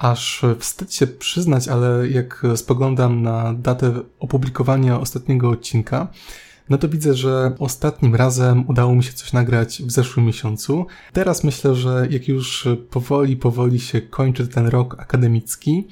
Aż wstyd się przyznać, ale jak spoglądam na datę opublikowania ostatniego odcinka, no to widzę, że ostatnim razem udało mi się coś nagrać w zeszłym miesiącu. Teraz myślę, że jak już powoli, powoli się kończy ten rok akademicki,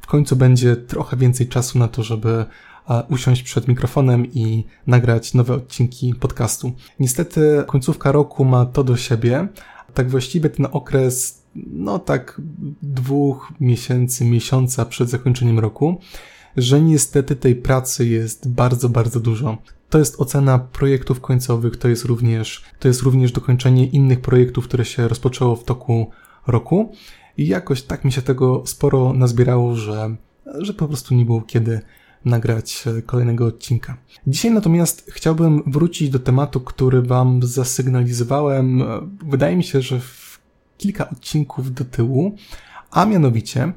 w końcu będzie trochę więcej czasu na to, żeby usiąść przed mikrofonem i nagrać nowe odcinki podcastu. Niestety końcówka roku ma to do siebie. Tak właściwie ten okres, no tak dwóch miesięcy, miesiąca przed zakończeniem roku, że niestety tej pracy jest bardzo, bardzo dużo. To jest ocena projektów końcowych, to jest również, to jest również dokończenie innych projektów, które się rozpoczęło w toku roku. I jakoś tak mi się tego sporo nazbierało, że, że po prostu nie było kiedy nagrać e, kolejnego odcinka. Dzisiaj natomiast chciałbym wrócić do tematu, który Wam zasygnalizowałem, e, wydaje mi się, że w kilka odcinków do tyłu, a mianowicie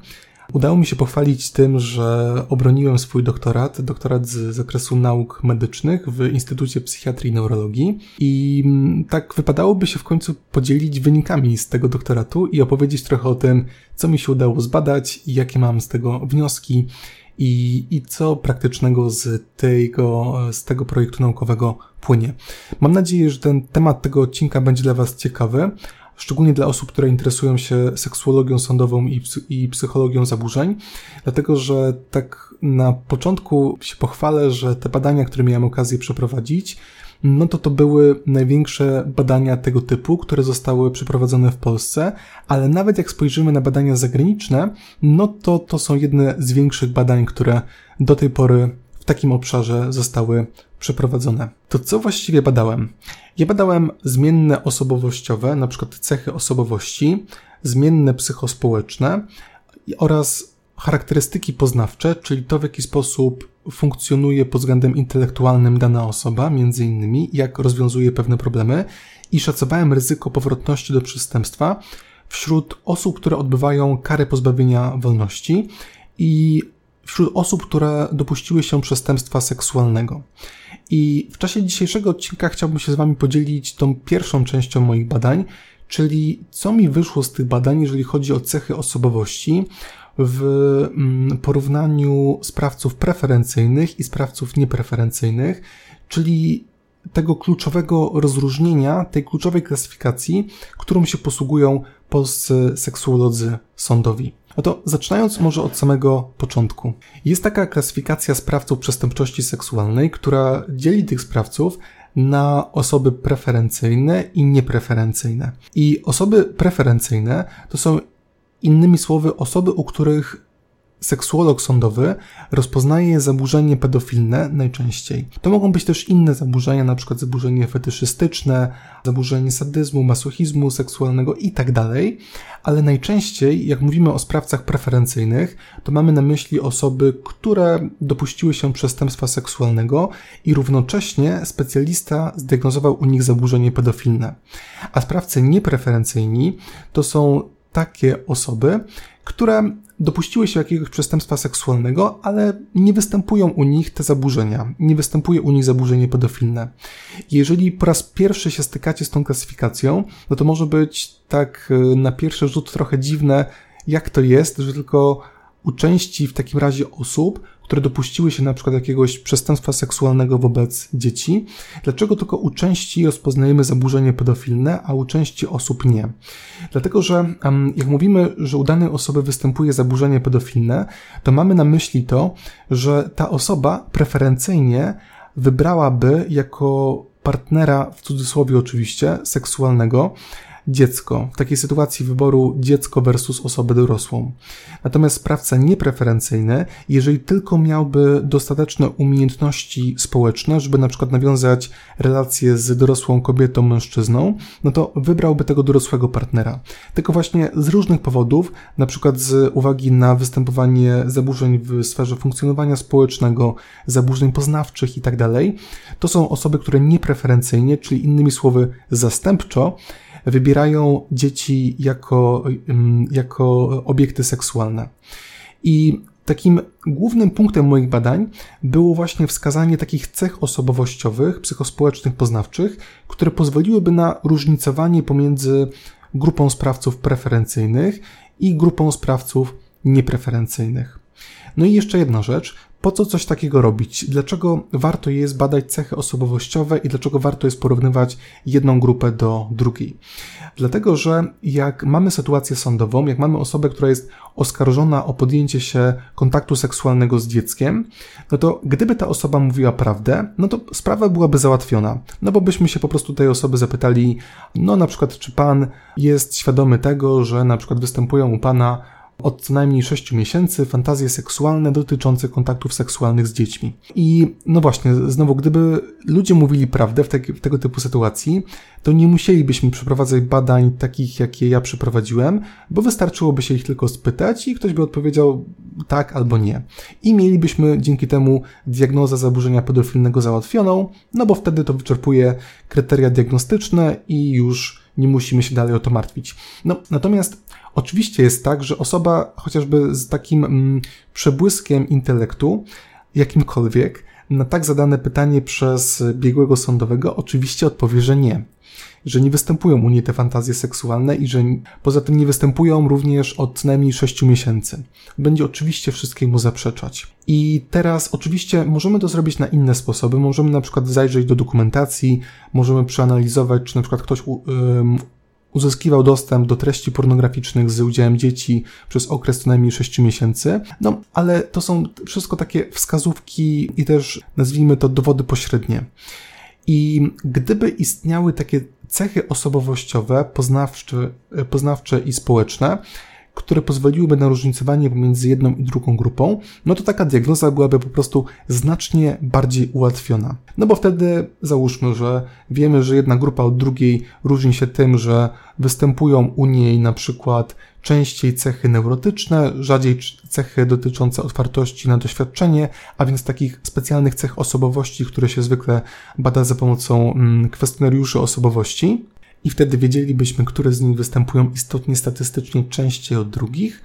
Udało mi się pochwalić tym, że obroniłem swój doktorat, doktorat z zakresu nauk medycznych w Instytucie Psychiatrii i Neurologii i mm, tak wypadałoby się w końcu podzielić wynikami z tego doktoratu i opowiedzieć trochę o tym, co mi się udało zbadać jakie mam z tego wnioski i, i co praktycznego z tego, z tego projektu naukowego płynie. Mam nadzieję, że ten temat tego odcinka będzie dla Was ciekawy, szczególnie dla osób, które interesują się seksuologią sądową i, i psychologią zaburzeń, dlatego że tak na początku się pochwalę, że te badania, które miałem okazję przeprowadzić, no to to były największe badania tego typu, które zostały przeprowadzone w Polsce, ale nawet jak spojrzymy na badania zagraniczne, no to to są jedne z większych badań, które do tej pory w takim obszarze zostały przeprowadzone. To co właściwie badałem? Ja badałem zmienne osobowościowe, na przykład cechy osobowości, zmienne psychospołeczne oraz charakterystyki poznawcze, czyli to w jaki sposób funkcjonuje pod względem intelektualnym dana osoba, między innymi jak rozwiązuje pewne problemy i szacowałem ryzyko powrotności do przestępstwa wśród osób, które odbywają karę pozbawienia wolności i wśród osób, które dopuściły się przestępstwa seksualnego. I w czasie dzisiejszego odcinka chciałbym się z Wami podzielić tą pierwszą częścią moich badań, czyli co mi wyszło z tych badań, jeżeli chodzi o cechy osobowości w mm, porównaniu sprawców preferencyjnych i sprawców niepreferencyjnych, czyli tego kluczowego rozróżnienia, tej kluczowej klasyfikacji, którą się posługują polscy seksuolodzy sądowi. No to zaczynając może od samego początku. Jest taka klasyfikacja sprawców przestępczości seksualnej, która dzieli tych sprawców na osoby preferencyjne i niepreferencyjne. I osoby preferencyjne to są innymi słowy osoby, u których seksuolog sądowy rozpoznaje zaburzenie pedofilne najczęściej. To mogą być też inne zaburzenia, przykład zaburzenie fetyszystyczne, zaburzenie sadyzmu, masochizmu seksualnego itd., tak ale najczęściej, jak mówimy o sprawcach preferencyjnych, to mamy na myśli osoby, które dopuściły się przestępstwa seksualnego i równocześnie specjalista zdiagnozował u nich zaburzenie pedofilne. A sprawcy niepreferencyjni to są takie osoby, które dopuściły się jakiegoś przestępstwa seksualnego, ale nie występują u nich te zaburzenia, nie występuje u nich zaburzenie pedofilne. Jeżeli po raz pierwszy się stykacie z tą klasyfikacją, no to może być tak y, na pierwszy rzut trochę dziwne, jak to jest, że tylko u części w takim razie osób które dopuściły się na przykład jakiegoś przestępstwa seksualnego wobec dzieci, dlaczego tylko u części rozpoznajemy zaburzenie pedofilne, a u części osób nie? Dlatego, że jak mówimy, że u danej osoby występuje zaburzenie pedofilne, to mamy na myśli to, że ta osoba preferencyjnie wybrałaby jako partnera, w cudzysłowie oczywiście, seksualnego, dziecko. W takiej sytuacji wyboru dziecko versus osobę dorosłą. Natomiast sprawca niepreferencyjny, jeżeli tylko miałby dostateczne umiejętności społeczne, żeby na przykład nawiązać relacje z dorosłą kobietą, mężczyzną, no to wybrałby tego dorosłego partnera. Tylko właśnie z różnych powodów, na przykład z uwagi na występowanie zaburzeń w sferze funkcjonowania społecznego, zaburzeń poznawczych itd., tak to są osoby, które niepreferencyjnie, czyli innymi słowy zastępczo, wybierają dzieci jako, jako obiekty seksualne. I takim głównym punktem moich badań było właśnie wskazanie takich cech osobowościowych, psychospołecznych, poznawczych, które pozwoliłyby na różnicowanie pomiędzy grupą sprawców preferencyjnych i grupą sprawców niepreferencyjnych. No i jeszcze jedna rzecz. Po co coś takiego robić? Dlaczego warto jest badać cechy osobowościowe i dlaczego warto jest porównywać jedną grupę do drugiej? Dlatego, że jak mamy sytuację sądową, jak mamy osobę, która jest oskarżona o podjęcie się kontaktu seksualnego z dzieckiem, no to gdyby ta osoba mówiła prawdę, no to sprawa byłaby załatwiona. No bo byśmy się po prostu tej osoby zapytali, no na przykład, czy pan jest świadomy tego, że na przykład występują u pana od co najmniej 6 miesięcy fantazje seksualne dotyczące kontaktów seksualnych z dziećmi. I no właśnie, znowu, gdyby ludzie mówili prawdę w, te, w tego typu sytuacji, to nie musielibyśmy przeprowadzać badań takich, jakie ja przeprowadziłem, bo wystarczyłoby się ich tylko spytać i ktoś by odpowiedział tak albo nie. I mielibyśmy dzięki temu diagnozę zaburzenia pedofilnego załatwioną, no bo wtedy to wyczerpuje kryteria diagnostyczne i już nie musimy się dalej o to martwić. No, natomiast Oczywiście jest tak, że osoba chociażby z takim mm, przebłyskiem intelektu, jakimkolwiek, na tak zadane pytanie przez biegłego sądowego oczywiście odpowie, że nie. Że nie występują u niej te fantazje seksualne i że poza tym nie występują również od co najmniej 6 miesięcy. Będzie oczywiście wszystkiemu zaprzeczać. I teraz oczywiście możemy to zrobić na inne sposoby. Możemy na przykład zajrzeć do dokumentacji, możemy przeanalizować, czy na przykład ktoś uzyskiwał dostęp do treści pornograficznych z udziałem dzieci przez okres co najmniej 6 miesięcy. No, ale to są wszystko takie wskazówki i też nazwijmy to dowody pośrednie. I gdyby istniały takie cechy osobowościowe, poznawcze, poznawcze i społeczne, które pozwoliłyby na różnicowanie pomiędzy jedną i drugą grupą, no to taka diagnoza byłaby po prostu znacznie bardziej ułatwiona. No bo wtedy załóżmy, że wiemy, że jedna grupa od drugiej różni się tym, że występują u niej na przykład częściej cechy neurotyczne, rzadziej cechy dotyczące otwartości na doświadczenie, a więc takich specjalnych cech osobowości, które się zwykle bada za pomocą mm, kwestionariuszy osobowości i wtedy wiedzielibyśmy, które z nich występują istotnie statystycznie częściej od drugich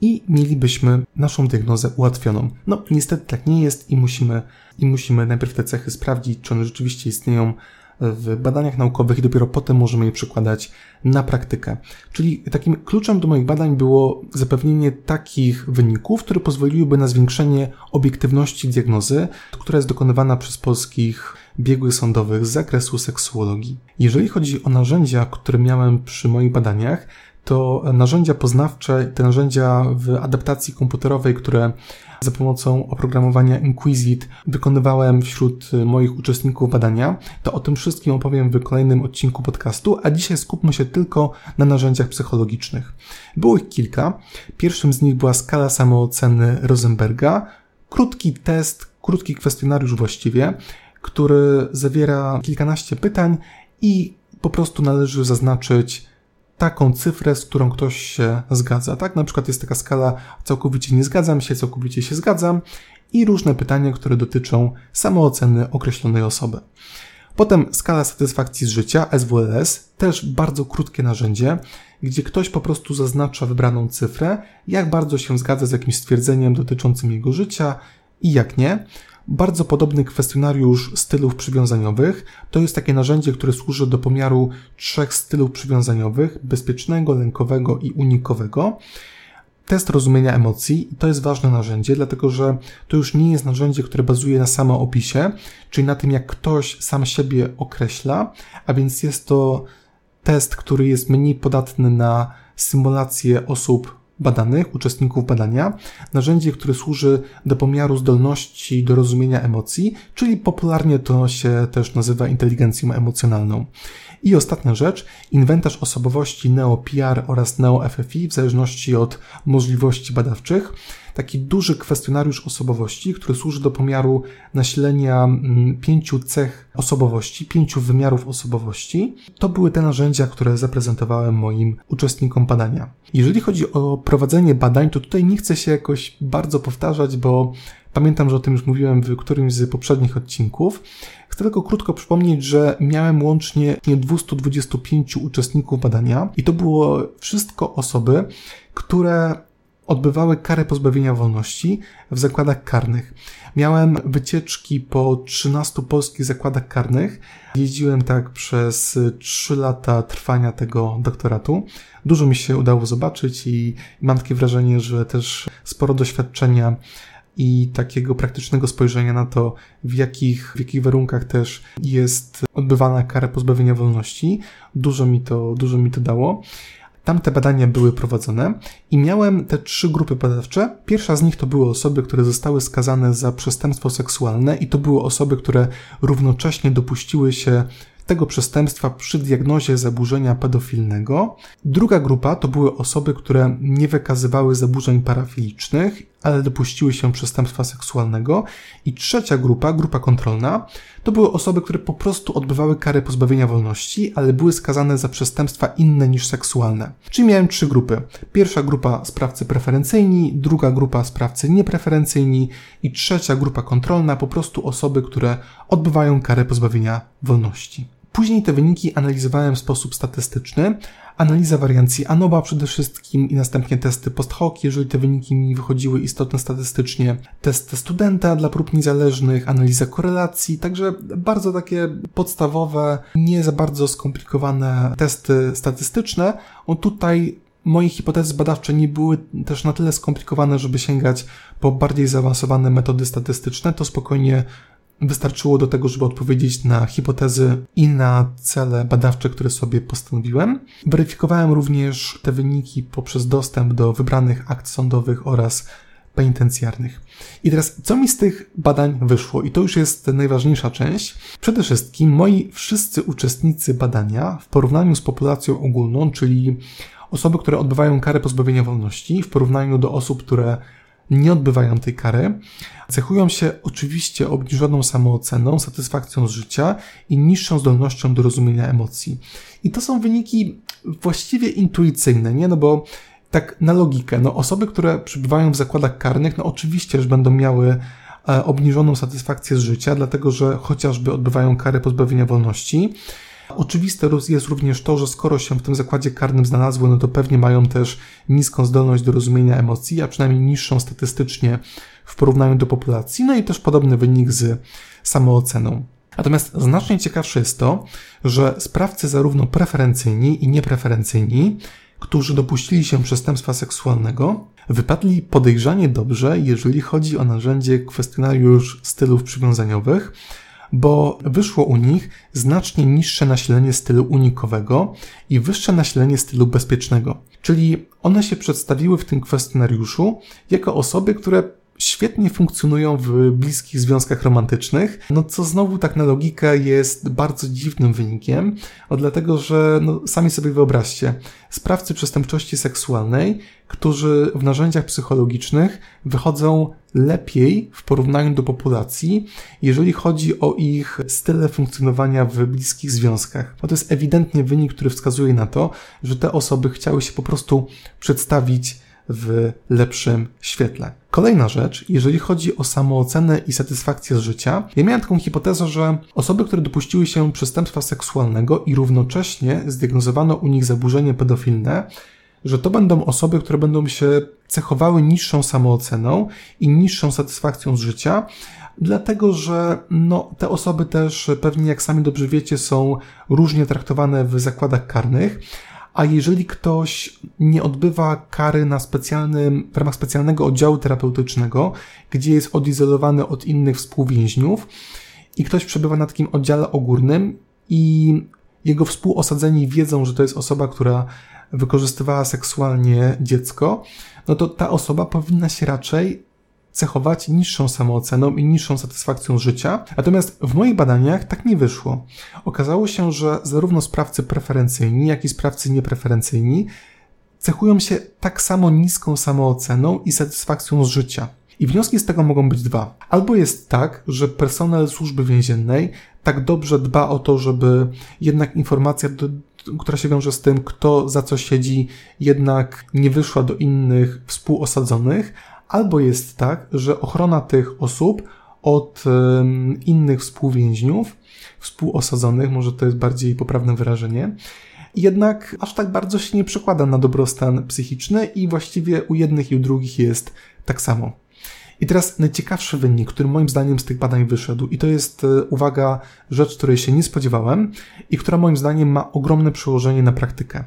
i mielibyśmy naszą diagnozę ułatwioną. No, niestety tak nie jest i musimy, i musimy najpierw te cechy sprawdzić, czy one rzeczywiście istnieją w badaniach naukowych i dopiero potem możemy je przekładać na praktykę. Czyli takim kluczem do moich badań było zapewnienie takich wyników, które pozwoliłyby na zwiększenie obiektywności diagnozy, która jest dokonywana przez polskich biegłych sądowych z zakresu seksuologii. Jeżeli chodzi o narzędzia, które miałem przy moich badaniach, to narzędzia poznawcze, te narzędzia w adaptacji komputerowej, które za pomocą oprogramowania Inquisit wykonywałem wśród moich uczestników badania, to o tym wszystkim opowiem w kolejnym odcinku podcastu, a dzisiaj skupmy się tylko na narzędziach psychologicznych. Było ich kilka. Pierwszym z nich była skala samooceny Rosenberga, krótki test, krótki kwestionariusz właściwie, który zawiera kilkanaście pytań i po prostu należy zaznaczyć taką cyfrę, z którą ktoś się zgadza. Tak, na przykład jest taka skala całkowicie nie zgadzam się, całkowicie się zgadzam i różne pytania, które dotyczą samooceny określonej osoby. Potem skala satysfakcji z życia, SWLS, też bardzo krótkie narzędzie, gdzie ktoś po prostu zaznacza wybraną cyfrę, jak bardzo się zgadza z jakimś stwierdzeniem dotyczącym jego życia i jak nie. Bardzo podobny kwestionariusz stylów przywiązaniowych to jest takie narzędzie, które służy do pomiaru trzech stylów przywiązaniowych bezpiecznego, lękowego i unikowego. Test rozumienia emocji to jest ważne narzędzie, dlatego że to już nie jest narzędzie, które bazuje na samoopisie, czyli na tym, jak ktoś sam siebie określa, a więc jest to test, który jest mniej podatny na symulację osób badanych, uczestników badania, narzędzie, które służy do pomiaru zdolności do rozumienia emocji, czyli popularnie to się też nazywa inteligencją emocjonalną. I ostatnia rzecz, inwentarz osobowości NeoPR oraz NeoFFI w zależności od możliwości badawczych taki duży kwestionariusz osobowości, który służy do pomiaru nasilenia mm, pięciu cech osobowości, pięciu wymiarów osobowości. To były te narzędzia, które zaprezentowałem moim uczestnikom badania. Jeżeli chodzi o prowadzenie badań, to tutaj nie chcę się jakoś bardzo powtarzać, bo pamiętam, że o tym już mówiłem w którymś z poprzednich odcinków. Chcę tylko krótko przypomnieć, że miałem łącznie 225 uczestników badania i to było wszystko osoby, które odbywały karę pozbawienia wolności w zakładach karnych. Miałem wycieczki po 13 polskich zakładach karnych. Jeździłem tak przez 3 lata trwania tego doktoratu. Dużo mi się udało zobaczyć i mam takie wrażenie, że też sporo doświadczenia i takiego praktycznego spojrzenia na to, w jakich, w jakich warunkach też jest odbywana kara pozbawienia wolności. Dużo mi to, dużo mi to dało. Tam te badania były prowadzone i miałem te trzy grupy badawcze. Pierwsza z nich to były osoby, które zostały skazane za przestępstwo seksualne i to były osoby, które równocześnie dopuściły się tego przestępstwa przy diagnozie zaburzenia pedofilnego. Druga grupa to były osoby, które nie wykazywały zaburzeń parafilicznych, ale dopuściły się przestępstwa seksualnego. I trzecia grupa, grupa kontrolna, to były osoby, które po prostu odbywały karę pozbawienia wolności, ale były skazane za przestępstwa inne niż seksualne. Czyli miałem trzy grupy. Pierwsza grupa sprawcy preferencyjni, druga grupa sprawcy niepreferencyjni i trzecia grupa kontrolna, po prostu osoby, które odbywają karę pozbawienia wolności. Później te wyniki analizowałem w sposób statystyczny. Analiza wariancji ANOVA przede wszystkim i następnie testy post hoc, jeżeli te wyniki mi wychodziły istotne statystycznie. Testy studenta dla prób niezależnych, analiza korelacji, także bardzo takie podstawowe, nie za bardzo skomplikowane testy statystyczne. O tutaj moje hipotezy badawcze nie były też na tyle skomplikowane, żeby sięgać po bardziej zaawansowane metody statystyczne, to spokojnie wystarczyło do tego, żeby odpowiedzieć na hipotezy i na cele badawcze, które sobie postanowiłem. Weryfikowałem również te wyniki poprzez dostęp do wybranych akt sądowych oraz penitencjarnych. I teraz, co mi z tych badań wyszło? I to już jest najważniejsza część. Przede wszystkim moi wszyscy uczestnicy badania w porównaniu z populacją ogólną, czyli osoby, które odbywają karę pozbawienia wolności, w porównaniu do osób, które nie odbywają tej kary, cechują się oczywiście obniżoną samooceną, satysfakcją z życia i niższą zdolnością do rozumienia emocji. I to są wyniki właściwie intuicyjne, nie? No bo tak na logikę, no osoby, które przybywają w zakładach karnych, no oczywiście, że będą miały e, obniżoną satysfakcję z życia, dlatego że chociażby odbywają karę pozbawienia wolności, Oczywiste jest również to, że skoro się w tym zakładzie karnym znalazły, no to pewnie mają też niską zdolność do rozumienia emocji, a przynajmniej niższą statystycznie w porównaniu do populacji, no i też podobny wynik z samooceną. Natomiast znacznie ciekawsze jest to, że sprawcy zarówno preferencyjni i niepreferencyjni, którzy dopuścili się przestępstwa seksualnego, wypadli podejrzanie dobrze, jeżeli chodzi o narzędzie kwestionariusz stylów przywiązaniowych, bo wyszło u nich znacznie niższe nasilenie stylu unikowego i wyższe nasilenie stylu bezpiecznego. Czyli one się przedstawiły w tym kwestionariuszu jako osoby, które świetnie funkcjonują w bliskich związkach romantycznych, no co znowu tak na logikę jest bardzo dziwnym wynikiem, o dlatego, że no, sami sobie wyobraźcie, sprawcy przestępczości seksualnej, którzy w narzędziach psychologicznych wychodzą lepiej w porównaniu do populacji, jeżeli chodzi o ich style funkcjonowania w bliskich związkach. No to jest ewidentnie wynik, który wskazuje na to, że te osoby chciały się po prostu przedstawić w lepszym świetle. Kolejna rzecz, jeżeli chodzi o samoocenę i satysfakcję z życia, ja miałem taką hipotezę, że osoby, które dopuściły się przestępstwa seksualnego i równocześnie zdiagnozowano u nich zaburzenie pedofilne, że to będą osoby, które będą się cechowały niższą samooceną i niższą satysfakcją z życia, dlatego że no, te osoby też pewnie, jak sami dobrze wiecie, są różnie traktowane w zakładach karnych, a jeżeli ktoś nie odbywa kary na specjalnym, w ramach specjalnego oddziału terapeutycznego, gdzie jest odizolowany od innych współwięźniów i ktoś przebywa na takim oddziale ogórnym i jego współosadzeni wiedzą, że to jest osoba, która wykorzystywała seksualnie dziecko, no to ta osoba powinna się raczej cechować niższą samooceną i niższą satysfakcją życia. Natomiast w moich badaniach tak nie wyszło. Okazało się, że zarówno sprawcy preferencyjni, jak i sprawcy niepreferencyjni cechują się tak samo niską samooceną i satysfakcją z życia. I wnioski z tego mogą być dwa. Albo jest tak, że personel służby więziennej tak dobrze dba o to, żeby jednak informacja, do, która się wiąże z tym, kto za co siedzi, jednak nie wyszła do innych współosadzonych, albo jest tak, że ochrona tych osób od innych współwięźniów, współosadzonych, może to jest bardziej poprawne wyrażenie, jednak aż tak bardzo się nie przekłada na dobrostan psychiczny i właściwie u jednych i u drugich jest tak samo. I teraz najciekawszy wynik, który moim zdaniem z tych badań wyszedł, i to jest, e, uwaga, rzecz, której się nie spodziewałem i która moim zdaniem ma ogromne przełożenie na praktykę.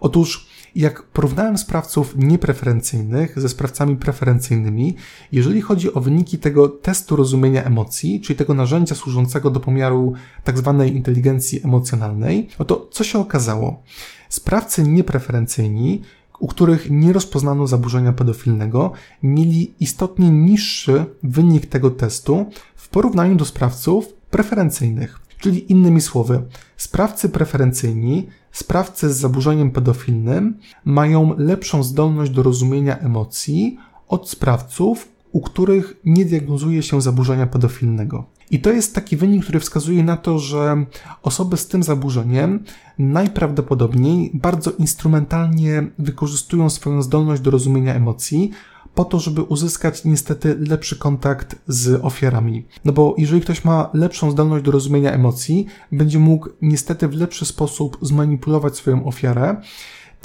Otóż, jak porównałem sprawców niepreferencyjnych ze sprawcami preferencyjnymi, jeżeli chodzi o wyniki tego testu rozumienia emocji, czyli tego narzędzia służącego do pomiaru tzw. Tak inteligencji emocjonalnej, no to co się okazało? Sprawcy niepreferencyjni u których nie rozpoznano zaburzenia pedofilnego, mieli istotnie niższy wynik tego testu w porównaniu do sprawców preferencyjnych. Czyli innymi słowy, sprawcy preferencyjni, sprawcy z zaburzeniem pedofilnym mają lepszą zdolność do rozumienia emocji od sprawców, u których nie diagnozuje się zaburzenia pedofilnego. I to jest taki wynik, który wskazuje na to, że osoby z tym zaburzeniem najprawdopodobniej bardzo instrumentalnie wykorzystują swoją zdolność do rozumienia emocji, po to, żeby uzyskać niestety lepszy kontakt z ofiarami. No bo jeżeli ktoś ma lepszą zdolność do rozumienia emocji, będzie mógł niestety w lepszy sposób zmanipulować swoją ofiarę,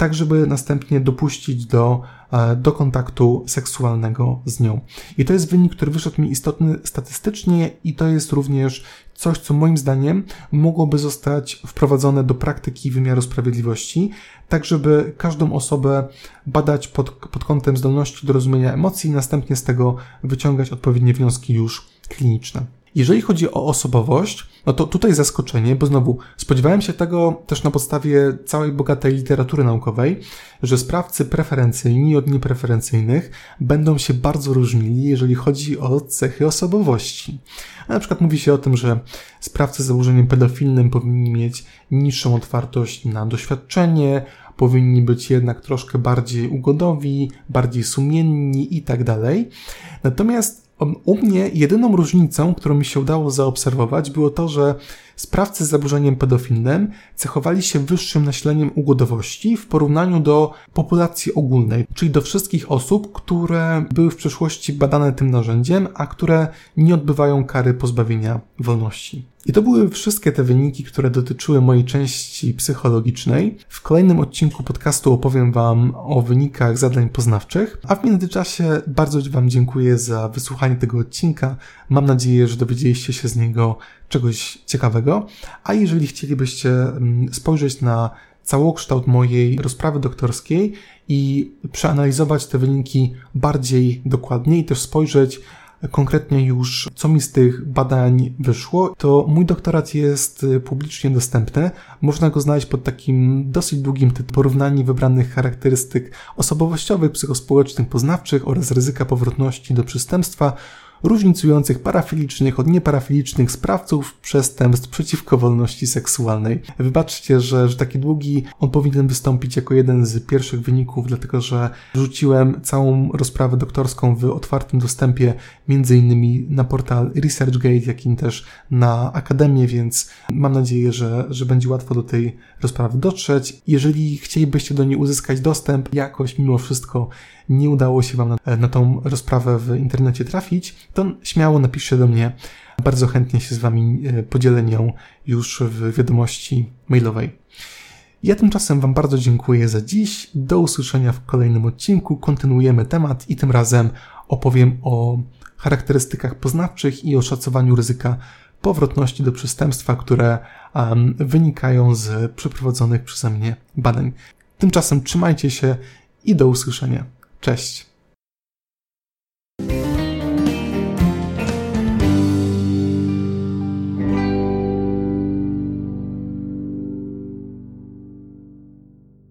tak żeby następnie dopuścić do, e, do kontaktu seksualnego z nią. I to jest wynik, który wyszedł mi istotny statystycznie i to jest również coś, co moim zdaniem mogłoby zostać wprowadzone do praktyki wymiaru sprawiedliwości, tak żeby każdą osobę badać pod, pod kątem zdolności do rozumienia emocji i następnie z tego wyciągać odpowiednie wnioski już kliniczne. Jeżeli chodzi o osobowość, no to tutaj zaskoczenie, bo znowu spodziewałem się tego też na podstawie całej bogatej literatury naukowej, że sprawcy preferencyjni od niepreferencyjnych będą się bardzo różnili, jeżeli chodzi o cechy osobowości. Na przykład mówi się o tym, że sprawcy z założeniem pedofilnym powinni mieć niższą otwartość na doświadczenie, powinni być jednak troszkę bardziej ugodowi, bardziej sumienni i tak dalej. Natomiast u mnie jedyną różnicą, którą mi się udało zaobserwować, było to, że sprawcy z zaburzeniem pedofilnym cechowali się wyższym nasileniem ugodowości w porównaniu do populacji ogólnej, czyli do wszystkich osób, które były w przeszłości badane tym narzędziem, a które nie odbywają kary pozbawienia wolności. I to były wszystkie te wyniki, które dotyczyły mojej części psychologicznej. W kolejnym odcinku podcastu opowiem Wam o wynikach zadań poznawczych, a w międzyczasie bardzo Wam dziękuję za wysłuchanie tego odcinka. Mam nadzieję, że dowiedzieliście się z niego czegoś ciekawego. A jeżeli chcielibyście mm, spojrzeć na całokształt mojej rozprawy doktorskiej i przeanalizować te wyniki bardziej dokładnie i też spojrzeć konkretnie już, co mi z tych badań wyszło, to mój doktorat jest y, publicznie dostępny. Można go znaleźć pod takim dosyć długim tytułem porównanie wybranych charakterystyk osobowościowych, psychospołecznych, poznawczych oraz ryzyka powrotności do przestępstwa różnicujących parafilicznych od nieparafilicznych sprawców przestępstw przeciwko wolności seksualnej. Wybaczcie, że, że taki długi on powinien wystąpić jako jeden z pierwszych wyników, dlatego że wrzuciłem całą rozprawę doktorską w otwartym dostępie, między innymi na portal ResearchGate, jak i też na Akademię, więc mam nadzieję, że, że będzie łatwo do tej rozprawy dotrzeć. Jeżeli chcielibyście do niej uzyskać dostęp, jakoś mimo wszystko nie udało się Wam na, na tą rozprawę w internecie trafić, to śmiało napiszcie do mnie. Bardzo chętnie się z Wami e, podzielę nią już w wiadomości mailowej. Ja tymczasem Wam bardzo dziękuję za dziś. Do usłyszenia w kolejnym odcinku. Kontynuujemy temat i tym razem opowiem o charakterystykach poznawczych i o szacowaniu ryzyka powrotności do przestępstwa, które um, wynikają z przeprowadzonych przeze mnie badań. Tymczasem trzymajcie się i do usłyszenia. Cześć.